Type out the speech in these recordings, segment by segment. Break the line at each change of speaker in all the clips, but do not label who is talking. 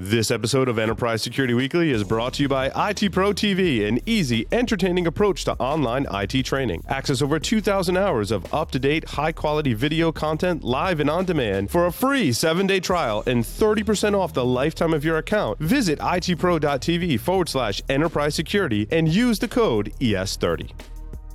This episode of Enterprise Security Weekly is brought to you by IT Pro TV, an easy, entertaining approach to online IT training. Access over 2,000 hours of up to date, high quality video content live and on demand for a free seven day trial and 30% off the lifetime of your account. Visit itpro.tv forward slash enterprise security and use the code ES30.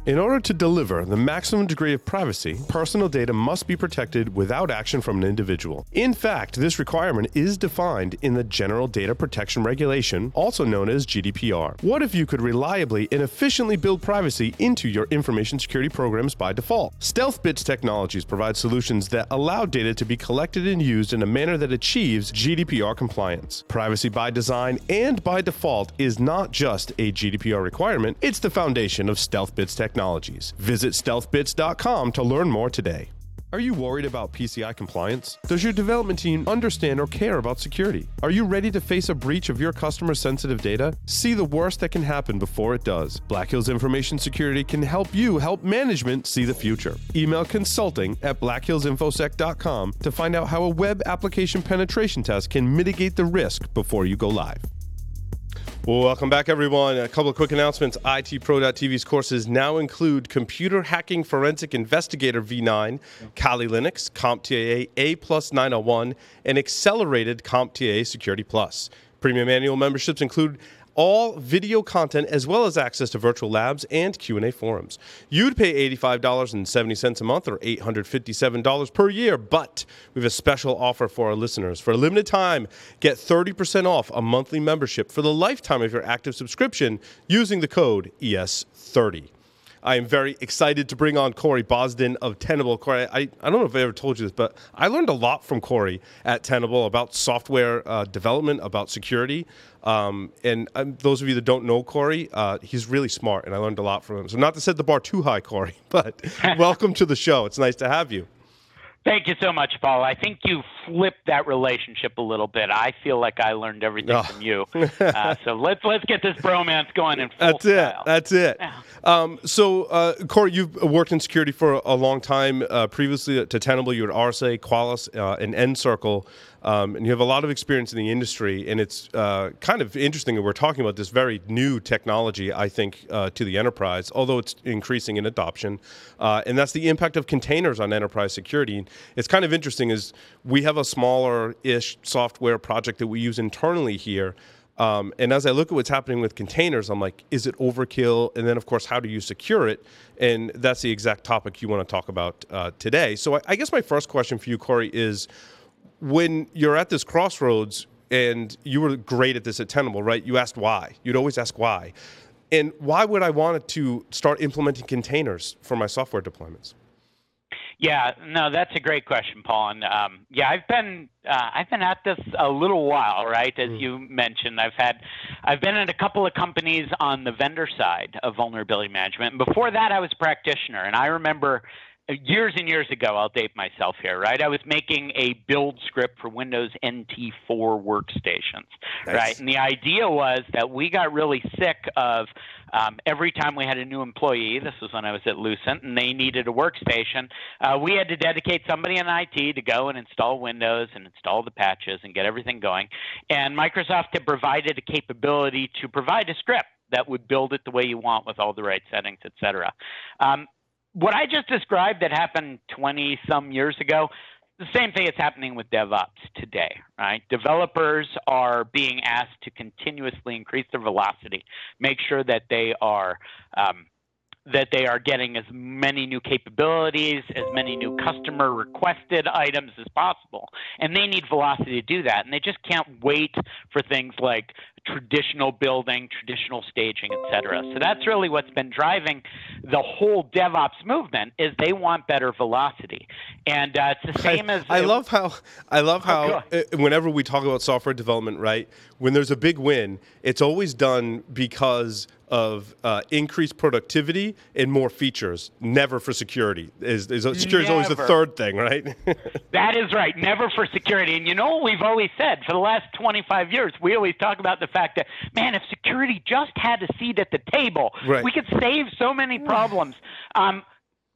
In order to deliver the maximum degree of privacy, personal data must be protected without action from an individual. In fact, this requirement is defined in the General Data Protection Regulation, also known as GDPR. What if you could reliably and efficiently build privacy into your information security programs by default? StealthBits Technologies provides solutions that allow data to be collected and used in a manner that achieves GDPR compliance. Privacy by design and by default is not just a GDPR requirement, it's the foundation of StealthBits Technologies technologies. Visit stealthbits.com to learn more today. Are you worried about PCI compliance? Does your development team understand or care about security? Are you ready to face a breach of your customer sensitive data? See the worst that can happen before it does. Black Hills Information Security can help you help management see the future. Email consulting at blackhillsinfosec.com to find out how a web application penetration test can mitigate the risk before you go live. Well, welcome back, everyone. A couple of quick announcements. ITPro.tv's courses now include Computer Hacking Forensic Investigator V9, Kali Linux, CompTIA A plus 901, and Accelerated CompTIA Security Plus. Premium annual memberships include all video content as well as access to virtual labs and q&a forums. You'd pay $85.70 a month or $857 per year. But we have a special offer for our listeners. For a limited time get 30% off a monthly membership for the lifetime of your active subscription using the code es30 I am very excited to bring on Corey Bodzin of Tenable. Corey, I, I don't know if I ever told you this, but I learned a lot from Corey at Tenable about software uh, development, about security. Um, and um, those of you that don't know Corey, uh, he's really smart, and I learned a lot from him. So, not to set the bar too high, Corey, but welcome to the show. It's nice to have you.
Thank you so much, Paul. I think you flipped that relationship a little bit. I feel like I learned everything oh. from you. Uh, so let's let's get this bromance going in full
That's
style.
it. That's it. Um, so, uh, Corey, you've worked in security for a long time. Uh, previously to Tenable, you were at RSA, Qualys, uh, and nCircle. Um, and you have a lot of experience in the industry, and it's uh, kind of interesting that we're talking about this very new technology, I think, uh, to the enterprise, although it's increasing in adoption. Uh, and that's the impact of containers on enterprise security. It's kind of interesting is we have a smaller-ish software project that we use internally here. Um, and as I look at what's happening with containers, I'm like, is it overkill? And then, of course, how do you secure it? And that's the exact topic you want to talk about uh, today. So I, I guess my first question for you, Corey, is when you're at this crossroads and you were great at this at Tenable, right? You asked why. You'd always ask why. And why would I want to start implementing containers for my software deployments?
Yeah, no, that's a great question, Paul. And um, yeah, I've been uh, I've been at this a little while, right? As mm. you mentioned, I've had I've been at a couple of companies on the vendor side of vulnerability management. And before that, I was a practitioner, and I remember years and years ago, I'll date myself here, right? I was making a build script for Windows NT4 workstations, nice. right? And the idea was that we got really sick of um, every time we had a new employee, this was when I was at Lucent, and they needed a workstation, uh, we had to dedicate somebody in IT to go and install Windows and install the patches and get everything going. And Microsoft had provided a capability to provide a script that would build it the way you want with all the right settings, et cetera. Um, what I just described that happened 20 some years ago, the same thing is happening with DevOps today, right? Developers are being asked to continuously increase their velocity, make sure that they are um, that they are getting as many new capabilities, as many new customer requested items as possible. And they need velocity to do that. And they just can't wait for things like traditional building, traditional staging, et cetera. So that's really what's been driving the whole DevOps movement is they want better velocity. And uh, it's the same
I,
as
I love how I love how oh, whenever we talk about software development, right? When there's a big win, it's always done because of uh, increased productivity and more features. Never for security. Is, is security is always the third thing, right?
that is right. Never for security. And you know what we've always said for the last 25 years? We always talk about the fact that man, if security just had a seat at the table, right. we could save so many problems. Um,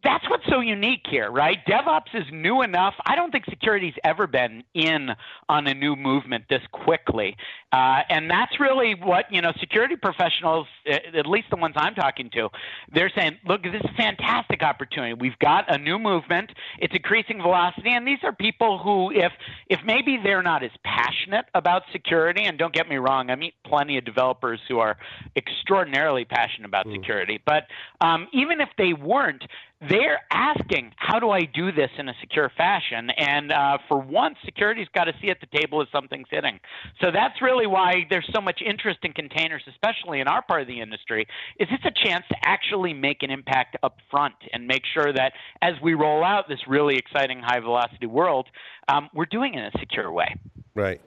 that's what's so unique here, right? DevOps is new enough. I don't think security's ever been in on a new movement this quickly. Uh, and that's really what, you know, security professionals, at least the ones I'm talking to, they're saying, look, this is a fantastic opportunity. We've got a new movement. It's increasing velocity. And these are people who, if, if maybe they're not as passionate about security, and don't get me wrong, I meet plenty of developers who are extraordinarily passionate about mm. security, but um, even if they weren't, they're asking, how do I do this in a secure fashion? And uh, for once, security's got to see at the table as something's hitting. So that's really why there's so much interest in containers, especially in our part of the industry. Is it's a chance to actually make an impact up front and make sure that as we roll out this really exciting high velocity world, um, we're doing it in a secure way.
Right.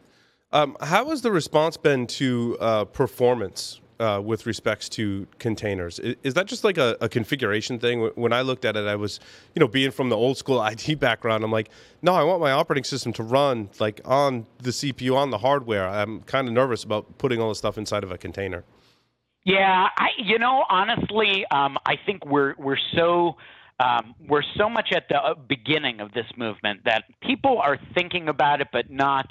Um, how has the response been to uh, performance uh, with respects to containers. Is, is that just like a, a, configuration thing? When I looked at it, I was, you know, being from the old school IT background, I'm like, no, I want my operating system to run like on the CPU, on the hardware. I'm kind of nervous about putting all the stuff inside of a container.
Yeah, I, you know, honestly, um, I think we're we're so. Um, we're so much at the uh, beginning of this movement that people are thinking about it, but not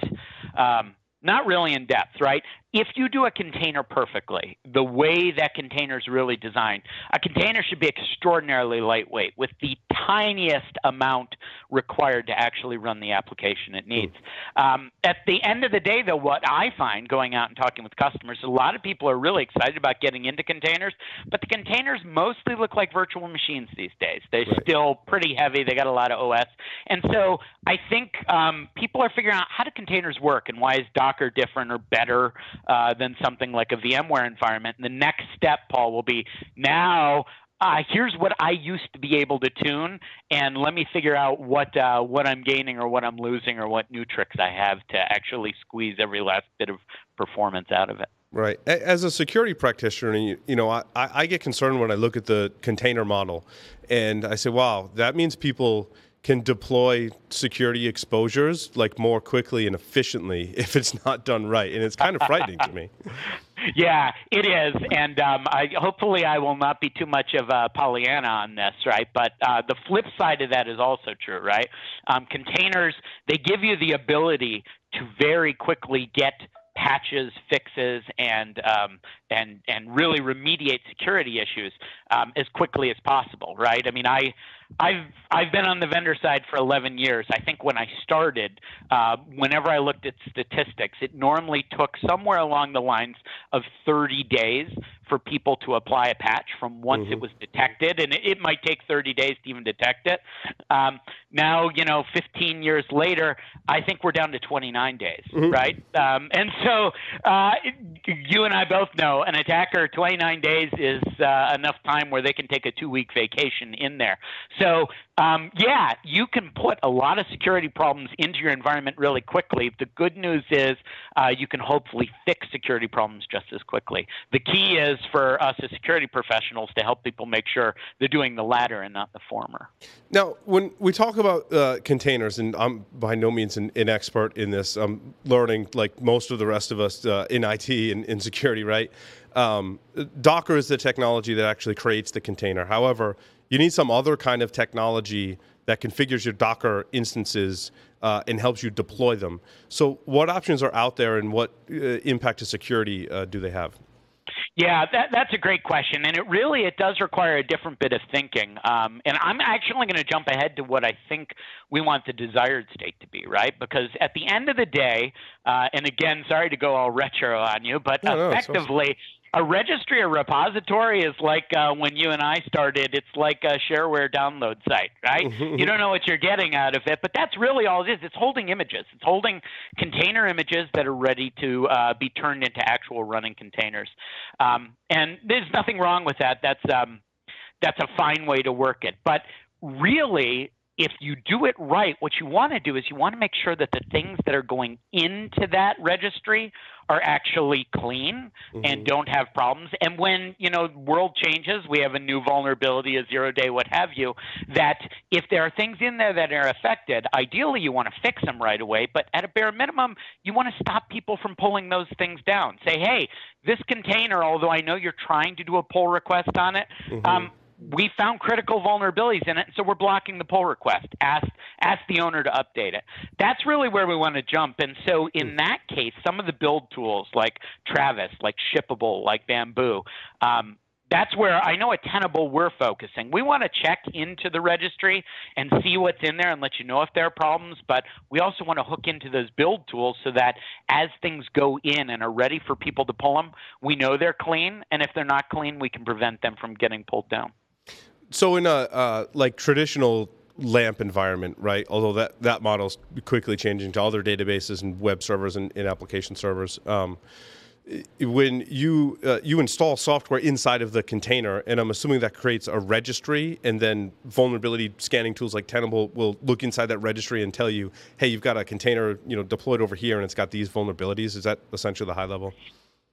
um, not really in depth, right? If you do a container perfectly, the way that container is really designed, a container should be extraordinarily lightweight with the tiniest amount required to actually run the application it needs. Um, at the end of the day, though, what I find going out and talking with customers, a lot of people are really excited about getting into containers, but the containers mostly look like virtual machines these days. They're right. still pretty heavy, they got a lot of OS. And so I think um, people are figuring out how do containers work and why is Docker different or better uh, than something like a VMware environment. And the next step, Paul, will be now uh, here's what I used to be able to tune, and let me figure out what uh, what I'm gaining or what I'm losing or what new tricks I have to actually squeeze every last bit of performance out of it.
Right. As a security practitioner, you, know, I, I get concerned when I look at the container model, and I say, wow, that means people can deploy security exposures like more quickly and efficiently if it's not done right and it's kind of frightening to me
yeah it is and um, I, hopefully i will not be too much of a pollyanna on this right but uh, the flip side of that is also true right um, containers they give you the ability to very quickly get patches, fixes, and um, and and really remediate security issues um, as quickly as possible. Right? I mean, I I've I've been on the vendor side for 11 years. I think when I started, uh, whenever I looked at statistics, it normally took somewhere along the lines of 30 days for people to apply a patch from once mm-hmm. it was detected, and it, it, might take 30 days to even detect it. Um, now, you know, 15 years later, I think we're down to 29 days, mm-hmm. right? Um, and so, uh, you and I both know an attacker 29 days is uh, enough time where they can take a two-week vacation in there. So um, yeah, you can put a lot of security problems into your environment really quickly. The good news is uh, you can hopefully fix security problems just as quickly. The key is for us as security professionals to help people make sure they're doing the latter and not the former.
Now, when we talk about uh, containers, and I'm by no means an, an, expert in this, I'm learning like most of the rest of us uh, in IT and in security, right? Um, Docker is the technology that actually creates the container. However, you need some other kind of technology that configures your Docker instances uh, and helps you deploy them. So, what options are out there, and what uh, impact to security uh, do they have?
Yeah, that, that's a great question, and it really it does require a different bit of thinking. Um, and I'm actually going to jump ahead to what I think we want the desired state to be, right? Because at the end of the day, uh, and again, sorry to go all retro on you, but no, effectively, no, a registry or repository is like uh, when you and I started. It's like a shareware download site, right? you don't know what you're getting out of it, but that's really all it is. It's holding images. It's holding container images that are ready to uh, be turned into actual running containers. Um, and there's nothing wrong with that. That's um, that's a fine way to work it. But really, if you do it right, what you want to do is you want to make sure that the things that are going into that registry are actually clean mm-hmm. and don't have problems. And when, you know, world changes, we have a new vulnerability, a zero day, what have you, that if there are things in there that are affected, ideally you want to fix them right away, but at a bare minimum, you want to stop people from pulling those things down. Say, hey, this container, although I know you're trying to do a pull request on it, mm-hmm. um, we found critical vulnerabilities in it, so we're blocking the pull request. Ask ask the owner to update it. That's really where we want to jump. And so in hmm. that case, some of the build tools like Travis, like Shippable, like Bamboo, um, that's where I know at Tenable we're focusing. We want to check into the registry and see what's in there and let you know if there are problems, but we also want to hook into those build tools so that as things go in and are ready for people to pull them, we know they're clean, and if they're not clean, we can prevent them from getting pulled down.
So in a uh, like traditional LAMP environment, right? Although that that model's quickly changing to other databases and web servers and, and application servers. Um, when you uh, you install software inside of the container, and I'm assuming that creates a registry, and then vulnerability scanning tools like Tenable will look inside that registry and tell you, hey, you've got a container, you know, deployed over here, and it's got these vulnerabilities. Is that essentially the high level?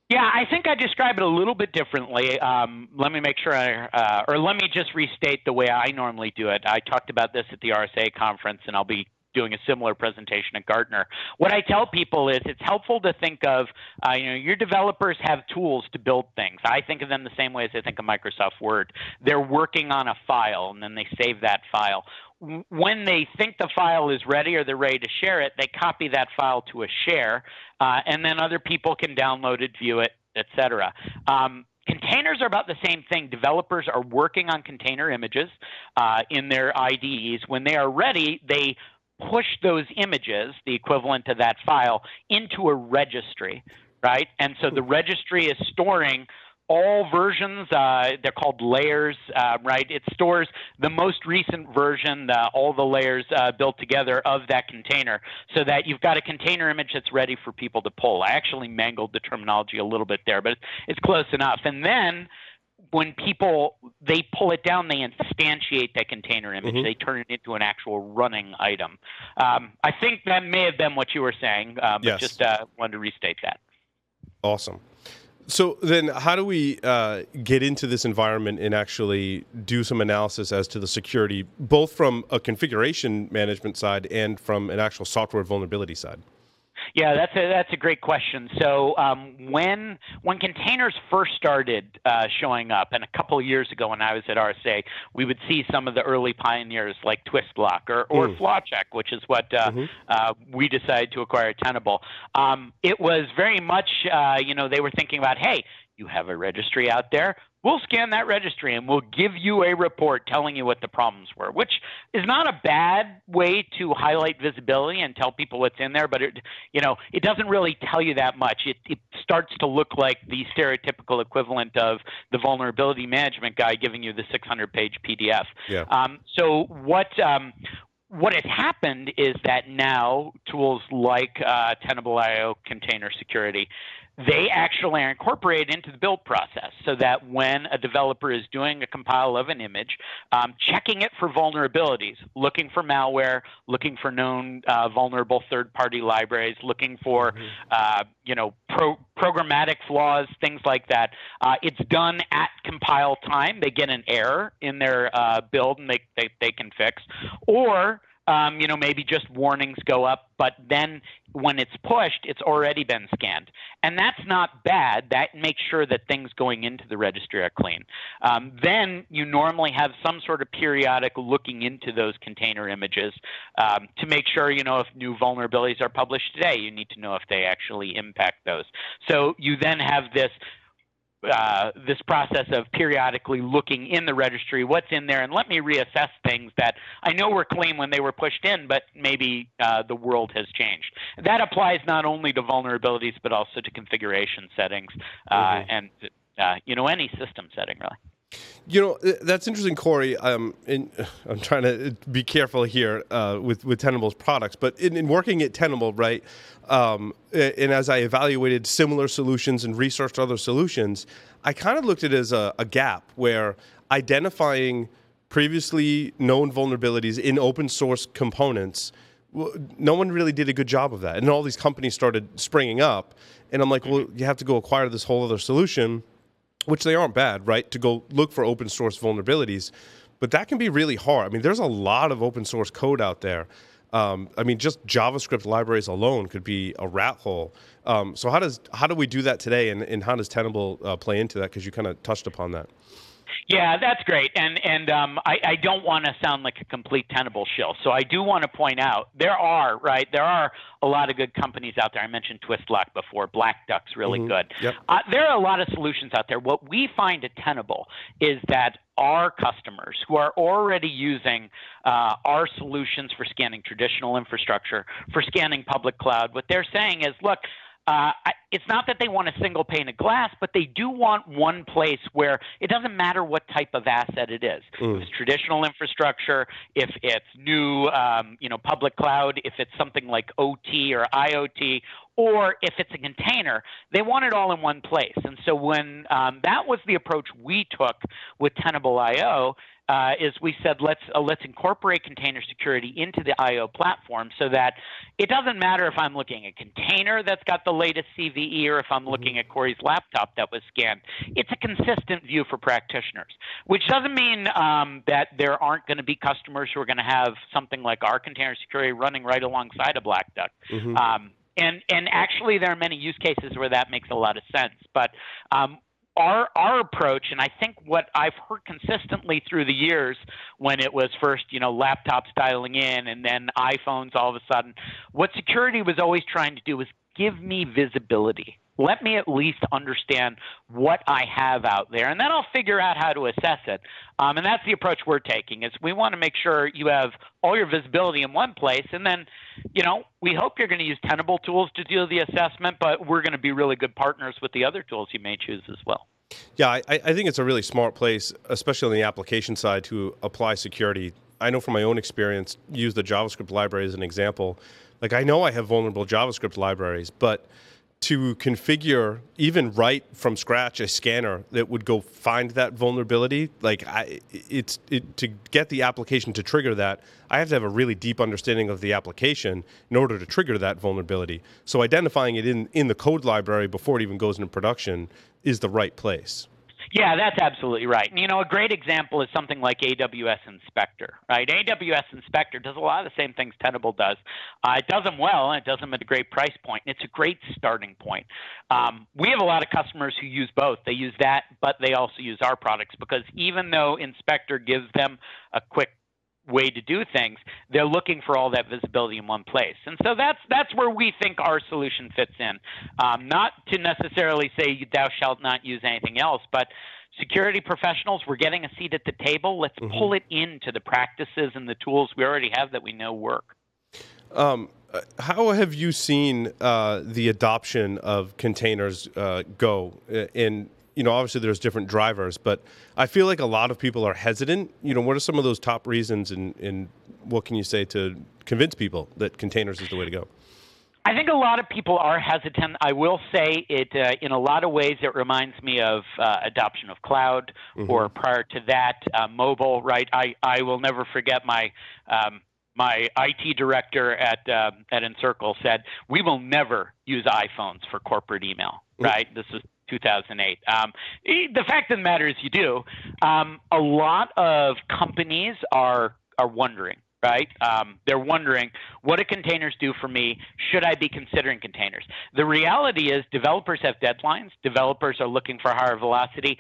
Yeah, I think I describe it a little bit differently. Um, let me make sure I, uh, or let me just restate the way I normally do it. I talked about this at the RSA conference, and I'll be doing a similar presentation at Gartner. What I tell people is it's helpful to think of, uh, you know, your developers have tools to build things. I think of them the same way as I think of Microsoft Word. They're working on a file and then they save that file. When they think the file is ready or they're ready to share it, they copy that file to a share, uh, and then other people can download it, view it, etc. Um, Containers are about the same thing. Developers are working on container images uh, in their IDEs. When they are ready, they push those images, the equivalent to that file, into a registry, right? And so the registry is storing all versions. Uh, they're called layers, uh, right? It stores the most recent version, uh, all the layers uh, built together of that container, so that you've got a container image that's ready for people to pull. I actually mangled the terminology a little bit there, but it's close enough. And then when people they pull it down, they instantiate that container image. Mm-hmm. They turn it into an actual running item. Um, I think that may have been what you were saying, uh, but yes. just uh, wanted to restate that.
Awesome. So then, how do we uh, get into this environment and actually do some analysis as to the security, both from a configuration management side and from an actual software vulnerability side?
Yeah, that's a that's a great question. So um, when when containers first started uh, showing up, and a couple of years ago when I was at RSA, we would see some of the early pioneers like Twistlock or or mm. FlawCheck, which is what uh, mm-hmm. uh, we decided to acquire at Tenable. Um, it was very much uh, you know they were thinking about hey you have a registry out there we'll scan that registry and we'll give you a report telling you what the problems were, which is not a bad way to highlight visibility and tell people what's in there, but it, you know, it doesn't really tell you that much. It, it starts to look like the stereotypical equivalent of the vulnerability management guy giving you the 600-page PDF.
Yeah. Um,
so what um, what has happened is that now tools like uh, Tenable.io container security they actually are incorporated into the build process so that when a developer is doing a compile of an image, um, checking it for vulnerabilities, looking for malware, looking for known uh, vulnerable third-party libraries, looking for mm-hmm. uh, you know pro- programmatic flaws, things like that. Uh, it's done at compile time. They get an error in their uh, build and they, they, they can fix, or um, you know, maybe just warnings go up, but then when it's pushed, it's already been scanned. And that's not bad. That makes sure that things going into the registry are clean. Um, then you normally have some sort of periodic looking into those container images um, to make sure, you know, if new vulnerabilities are published today, you need to know if they actually impact those. So you then have this uh, this process of periodically looking in the registry, what's in there, and let me reassess things that I know were clean when they were pushed in, but maybe uh, the world has changed. That applies not only to vulnerabilities, but also to configuration settings uh, mm-hmm. and uh, you know any system setting really.
You know that's interesting, Corey. Um, in, I'm trying to be careful here uh, with with Tenable's products, but in, in working at Tenable, right? Um, and as I evaluated similar solutions and researched other solutions, I kind of looked at it as a, a gap where identifying previously known vulnerabilities in open source components no one really did a good job of that and all these companies started springing up and i'm like well you have to go acquire this whole other solution which they aren't bad, right? To go look for open source vulnerabilities, but that can be really hard. I mean, there's a lot of open source code out there. Um, I mean, just JavaScript libraries alone could be a rat hole. Um, so how does how do we do that today, and, and how does Tenable uh, play into that? Because you kind of touched upon that.
Yeah, that's great, and and um, I, I don't want to sound like a complete Tenable shill, so I do want to point out there are right there are a lot of good companies out there. I mentioned Twistlock before, Black Duck's really
Mhm.
good.
Yep.
Uh, there are a lot of solutions out there. What we find at Tenable is that our customers who are already using uh, our solutions for scanning traditional infrastructure, for scanning public cloud, what they're saying is, look, uh, it's not that they want a single pane of glass, but they do want one place where it doesn't matter what type of asset it is.
Mm.
If it's traditional infrastructure, if it's new, um, you know, public cloud, if it's something like OT or IoT, or if it's a container, they want it all in one place. And so when um, that was the approach we took with Tenable.io, uh, is we said let's uh, let's incorporate container security into the IO platform so that it doesn't matter if I'm looking at a container that's got the latest CVE or if I'm looking at Corey's laptop that was scanned. It's a consistent view for practitioners, which doesn't mean um, that there aren't going to be customers who are going to have something like our container security running right alongside a Black Duck.
Mhm.
Um, and and actually, there are many use cases where that makes a lot of sense. But um, our our approach, and I think what I've heard consistently through the years, when it was first you know laptops dialing in, and then iPhones all of a sudden, what security was always trying to do was give me visibility. Let me at least understand what I have out there, and then I'll figure out how to assess it. Um, and that's the approach we're taking. Is we want to make sure you have all your visibility in one place, and then, you know, we hope you're going to use Tenable tools to do the assessment, but we're going to be really good partners with the other tools you may choose as well.
Yeah, I, I think it's a really smart place, especially on the application side, to apply security. I know from my own experience, use the JavaScript library as an example. Like I know I have vulnerable JavaScript libraries, but to configure, even write from scratch a scanner that would go find that vulnerability, like I, it's it, to get the application to trigger that, I have to have a really deep understanding of the application in order to trigger that vulnerability. So identifying it in in the code library before it even goes into production is the right place.
Yeah, that's absolutely right. And you know, a great example is something like AWS Inspector, right? AWS Inspector does a lot of the same things Tenable does. Uh, it does them well, and it does them at a great price point. And it's a great starting point. Um, we have a lot of customers who use both. They use that, but they also use our products because even though Inspector gives them a quick way to do things, they're looking for all that visibility in one place. And so that's that's where we think our solution fits in. Um, not to necessarily say thou shalt not use anything else, but security professionals, we're getting a seat at the table. Let's
Mhm.
pull it into the practices and the tools we already have that we know work.
Um, how have you seen uh, the adoption of containers uh, go? Uh, In you know, obviously there's different drivers, but I feel like a lot of people are hesitant. You know, what are some of those top reasons, and, and what can you say to convince people that containers is the way to go?
I think a lot of people are hesitant. I will say it uh, in a lot of ways. It reminds me of uh, adoption of cloud, or prior to that, uh, mobile. Right? I I will never forget my. Um, my IT director at uh, at nCircle said, "We will never use iPhones for corporate email." Right? This is 2008. Um, the fact of the matter is, you do. Um, a lot of companies are are wondering right? Um, they're wondering, what do containers do for me? Should I be considering containers? The reality is, developers have deadlines. Developers are looking for higher velocity.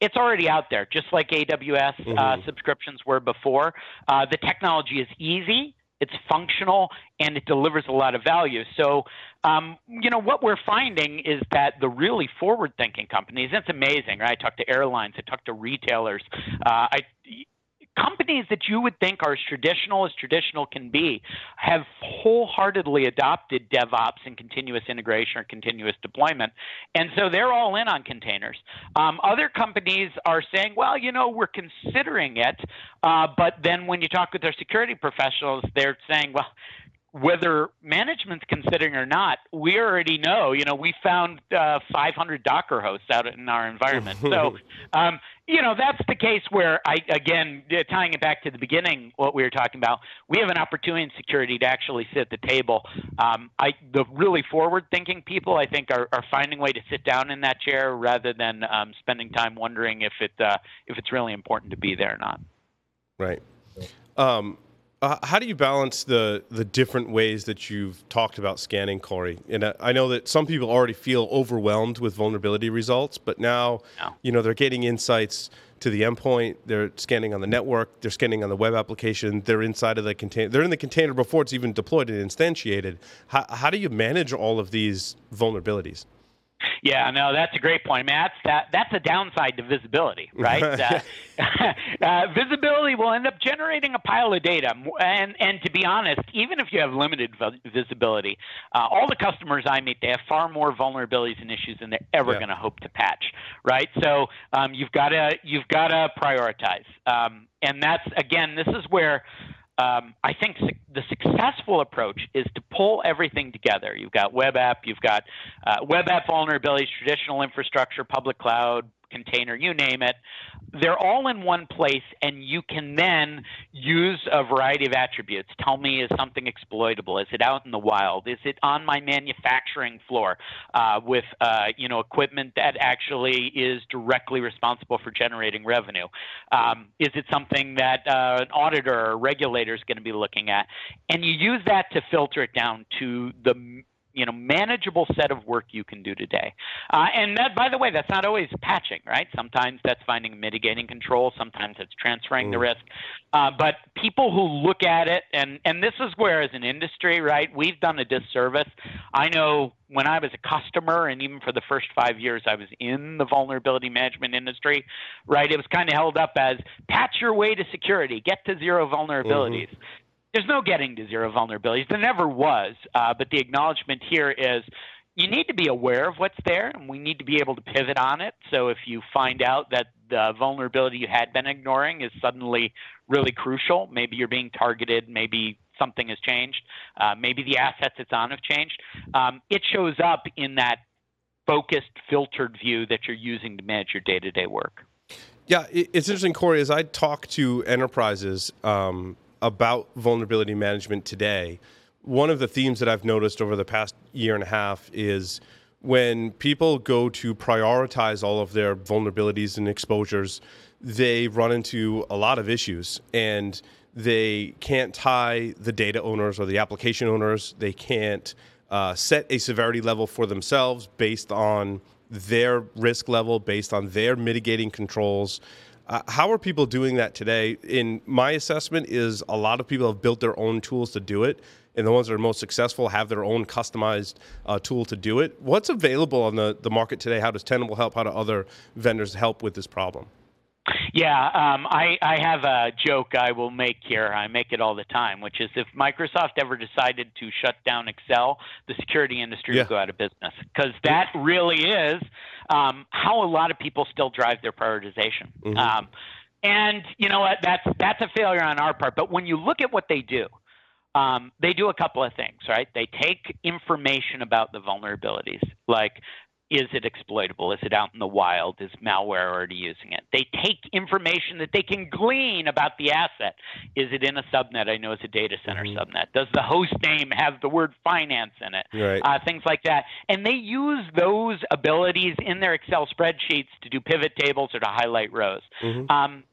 It's already out there, just like AWS uh,
Mhm.
subscriptions were before. Uh, the technology is easy, it's functional, and it delivers a lot of value. So, um, you know, what we're finding is that the really forward-thinking companies, it's amazing, right? I talk to airlines, I talk to retailers, uh, I companies that you would think are as traditional as traditional can be have wholeheartedly adopted DevOps and continuous integration or continuous deployment. And so they're all in on containers. Um, other companies are saying, well, you know, we're considering it. Uh, but then when you talk with their security professionals, they're saying, well, whether management's considering or not, we already know. You know, we found uh, 500 Docker hosts out in our environment. so, um, you know, that's the case where I, again, uh, tying it back to the beginning, what we were talking about, we have an opportunity in security to actually sit at the table. Um, I, the really forward-thinking people, I think, are, are finding a way to sit down in that chair rather than um, spending time wondering if it uh, if it's really important to be there or not.
Right. Um, uh, how do you balance the the different ways that you've talked about scanning, Corey? And I, I know that some people already feel overwhelmed with vulnerability results, but now, you know, they're getting insights to the endpoint. They're scanning on the network. They're scanning on the web application. They're inside of the container. They're in the container before it's even deployed and instantiated. How, how do you manage all of these vulnerabilities?
Yeah, no, that's a great point. I mean, that's that, that's a downside to visibility, right? uh, uh, visibility will end up generating a pile of data, and and to be honest, even if you have limited visibility, uh, all the customers I meet they have far more vulnerabilities and issues than they're ever yeah. going to hope to patch, right? So um, you've got to you've got to prioritize, um, and that's again, this is where um, I think su- the successful approach is to pull everything together. You've got web app, you've got uh, web app vulnerabilities, traditional infrastructure, public cloud, container, you name it. They're all in one place, and you can then use a variety of attributes. Tell me, is something exploitable? Is it out in the wild? Is it on my manufacturing floor uh, with uh, you know equipment that actually is directly responsible for generating revenue? Um, is it something that uh, an auditor or regulator is going to be looking at? And you use that to filter it down to the you know manageable set of work you can do today. Uh, and that, by the way, that's not always patching, right? Sometimes that's finding mitigating control. Sometimes it's transferring mm. the risk. Uh, but people who look at it, and and this is where, as an industry, right, we've done a disservice. I know when I was a customer, and even for the first five years I was in the vulnerability management industry, right, it was kind of held up as patch your way to security, get to zero vulnerabilities. Mm-hmm there's no getting to zero vulnerabilities. There never was. Uh, but the acknowledgement here is you need to be aware of what's there, and we need to be able to pivot on it. So if you find out that the vulnerability you had been ignoring is suddenly really crucial, maybe you're being targeted, maybe something has changed, uh, maybe the assets it's on have changed, um, it shows up in that focused, filtered view that you're using to manage your day to day work.
Yeah, it's interesting, Corey. As I talk to enterprises, um, about vulnerability management today, one of the themes that I've noticed over the past year and a half is when people go to prioritize all of their vulnerabilities and exposures, they run into a lot of issues and they can't tie the data owners or the application owners. They can't uh, set a severity level for themselves based on their risk level, based on their mitigating controls. Uh, how are people doing that today? In my assessment, is a lot of people have built their own tools to do it, and the ones that are most successful have their own customized uh, tool to do it. What's available on the, the market today? How does Tenable help? How do other vendors help with this problem?
Yeah, um, I, I have a joke I will make here. I make it all the time, which is if Microsoft ever decided to shut down Excel, the security industry yeah. would go out of business because that really is um, how a lot of people still drive their prioritization. Mm-hmm. Um, and you know what? That's that's a failure on our part. But when you look at what they do, um, they do a couple of things, right? They take information about the vulnerabilities, like is it exploitable? Is it out in the wild? Is malware already using it? They take information that they can glean about the asset. Is it in a subnet? I know it's a data center mm-hmm. subnet. Does the host name have the word finance in it?
Right.
Uh, things like that. And they use those abilities in their Excel spreadsheets to do pivot tables or to highlight rows. Mm-hmm. Um,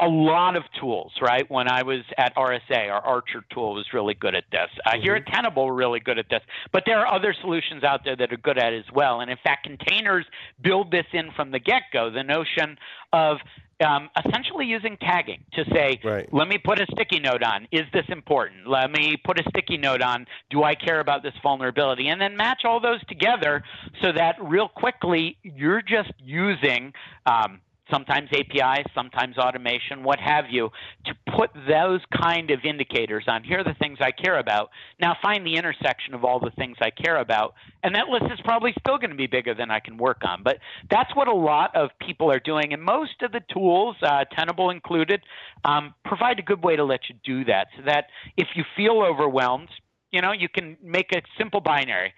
a lot of tools, right? When I was at RSA, our Archer tool was really good at this. Uh, mm-hmm. Here at Tenable, we're really good at this. But there are other solutions out there that are good at it as well. And in fact, containers build this in from the get go the notion of um, essentially using tagging to say,
right.
let me put a sticky note on. Is this important? Let me put a sticky note on. Do I care about this vulnerability? And then match all those together so that real quickly you're just using. Um, sometimes APIs, sometimes automation, what have you, to put those kind of indicators on. Here are the things I care about. Now find the intersection of all the things I care about. And that list is probably still going to be bigger than I can work on. But that's what a lot of people are doing. And most of the tools, uh, Tenable included, um, provide a good way to let you do that so that if you feel overwhelmed, you know, you can make a simple binary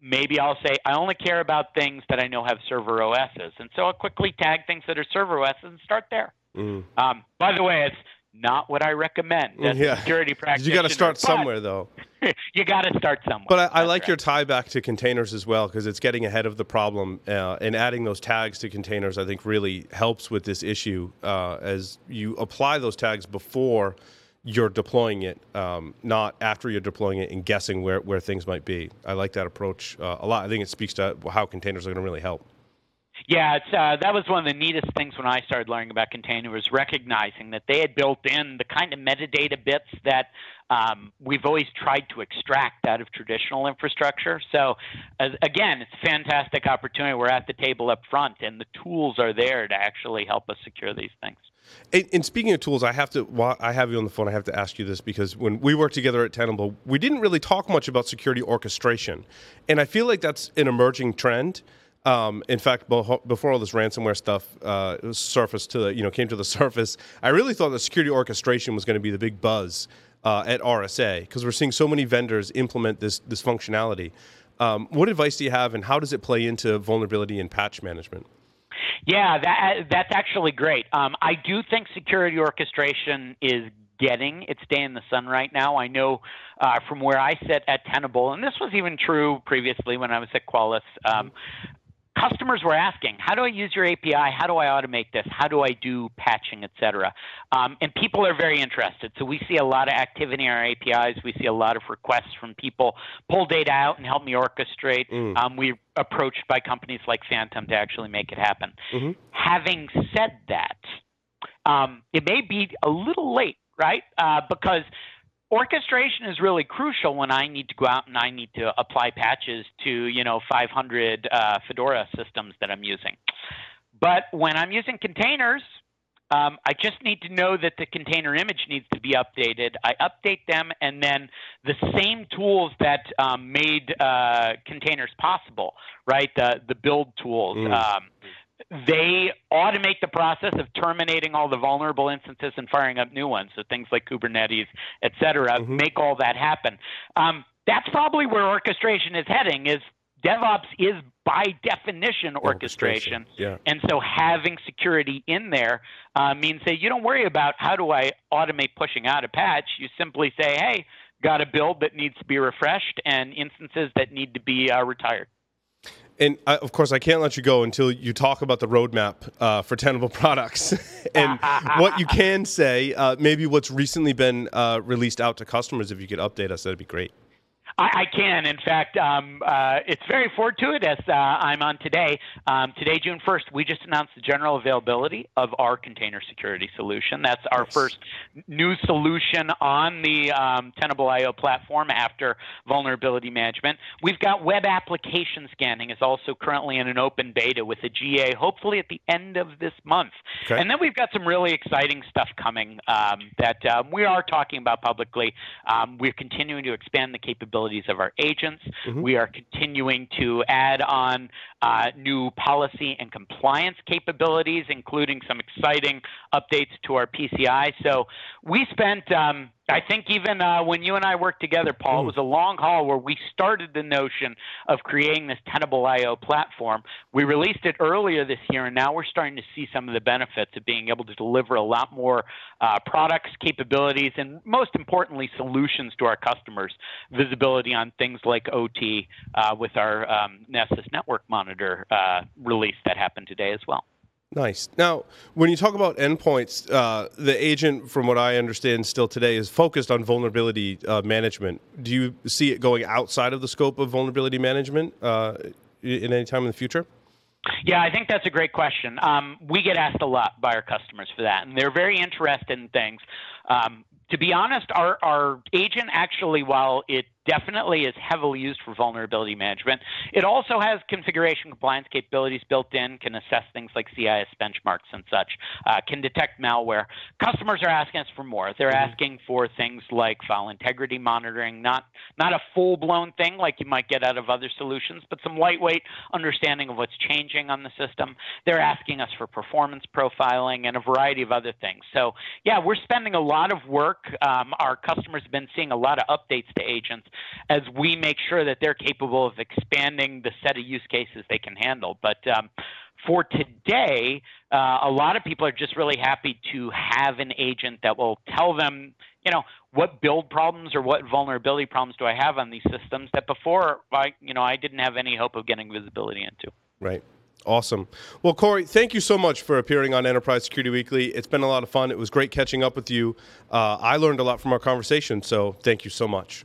maybe I'll say I only care about things that I know have server OSs, and so I'll quickly tag things that are server OSs and start there. Mm. Um, by the way, it's not what I recommend as yeah. security practitioner.
You got to start somewhere, though.
you got to start somewhere.
But I, I like right. your tie back to containers as well because it's getting ahead of the problem uh, and adding those tags to containers. I think really helps with this issue uh, as you apply those tags before you're deploying it, um, not after you're deploying it and guessing where, where things might be. I like that approach uh, a lot. I think it speaks to how containers are going to really help.
Yeah, uh, that was one of the neatest things when I started learning about container was recognizing that they had built in the kind of metadata bits that um, we've always tried to extract out of traditional infrastructure. So, uh, again, it's a fantastic opportunity. We're at the table up front, and the tools are there to actually help us secure these things.
And, and, speaking of tools, I have to. While I have you on the phone, I have to ask you this because when we worked together at Tenable, we didn't really talk much about security orchestration, and I feel like that's an emerging trend. Um, in fact, before all this ransomware stuff uh, surfaced to the, you know came to the surface, I really thought that security orchestration was going to be the big buzz uh, at RSA because we're seeing so many vendors implement this this functionality. Um, what advice do you have, and how does it play into vulnerability and patch management?
Yeah, that that's actually great. Um, I do think security orchestration is getting its day in the sun right now. I know uh, from where I sit at Tenable, and this was even true previously when I was at Qualys. Um, customers were asking, how do I use your API? How do I automate this? How do I do patching, et cetera? Um, and people are very interested. So we see a lot of activity in our APIs. We see a lot of requests from people, pull data out and help me orchestrate. Mm. Um, we're approached by companies like Phantom to actually make it happen. Mm-hmm. Having said that, um, it may be a little late, right? Uh, because orchestration is really crucial when I need to go out and I need to apply patches to you know 500 uh, Fedora systems that I'm using. But when I'm using containers, um, I just need to know that the container image needs to be updated. I update them, and then the same tools that um, made uh, containers possible, right? The the build tools. Mm. Um, they automate the process of terminating all the vulnerable instances and firing up new ones. So things like Kubernetes, et cetera, mm-hmm. make all that happen. Um, that's probably where orchestration is heading. Is DevOps is by definition orchestration, orchestration. Yeah. and so having security in there uh, means that you don't worry about how do I automate pushing out a patch. You simply say, hey, got a build that needs to be refreshed and instances that need to be uh, retired.
And I, of course, I can't let you go until you talk about the roadmap uh, for Tenable products and what you can say. Uh, maybe what's recently been uh, released out to customers. If you could update us, that'd be great.
I, I can. In fact, um, uh, it's very fortuitous. Uh, I'm on today. Um, today, June 1st, we just announced the general availability of our container security solution. That's our nice. first new solution on the um, Tenable.io platform after vulnerability management. We've got web application scanning is also currently in an open beta with a GA, hopefully at the end of this month. Okay. And then we've got some really exciting stuff coming um, that um, we are talking about publicly. Um, we're continuing to expand the capability capabilities of our agents. Mm-hmm. We are continuing to add on uh, new policy and compliance capabilities, including some exciting updates to our PCI. So we spent um, I think even uh, when you and I worked together, Paul, it was a long haul where we started the notion of creating this Tenable IO platform. We released it earlier this year, and now we're starting to see some of the benefits of being able to deliver a lot more uh, products, capabilities, and most importantly, solutions to our customers. Visibility on things like OT uh, with our um, Nessus Network Monitor uh, release that happened today as well.
Nice. Now, when you talk about endpoints, uh, the agent, from what I understand still today, is focused on vulnerability uh, management. Do you see it going outside of the scope of vulnerability management uh, in any time in the future?
Yeah, I think that's a great question. Um, we get asked a lot by our customers for that, and they're very interested in things. Um, to be honest, our, our agent actually, while it definitely is heavily used for vulnerability management. It also has configuration compliance capabilities built in, can assess things like CIS benchmarks and such, uh, can detect malware. Customers are asking us for more. They're mm-hmm. asking for things like file integrity monitoring, not not a full blown thing like you might get out of other solutions, but some lightweight understanding of what's changing on the system. They're asking us for performance profiling and a variety of other things. So yeah, we're spending a lot of work. Um, our customers have been seeing a lot of updates to agents as we make sure that they're capable of expanding the set of use cases they can handle. But um, for today, uh, a lot of people are just really happy to have an agent that will tell them, you know, what build problems or what vulnerability problems do I have on these systems that before I, you know, I didn't have any hope of getting visibility into.
Right. Awesome. Well, Corey, thank you so much for appearing on Enterprise Security Weekly. It's been a lot of fun. It was great catching up with you. Uh, I learned a lot from our conversation, so thank you so much.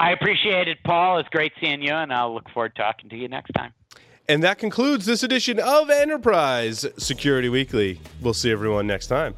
I appreciate it, Paul. It's great seeing you, and I'll look forward to talking to you next time.
And that concludes this edition of Enterprise Security Weekly. We'll see everyone next time.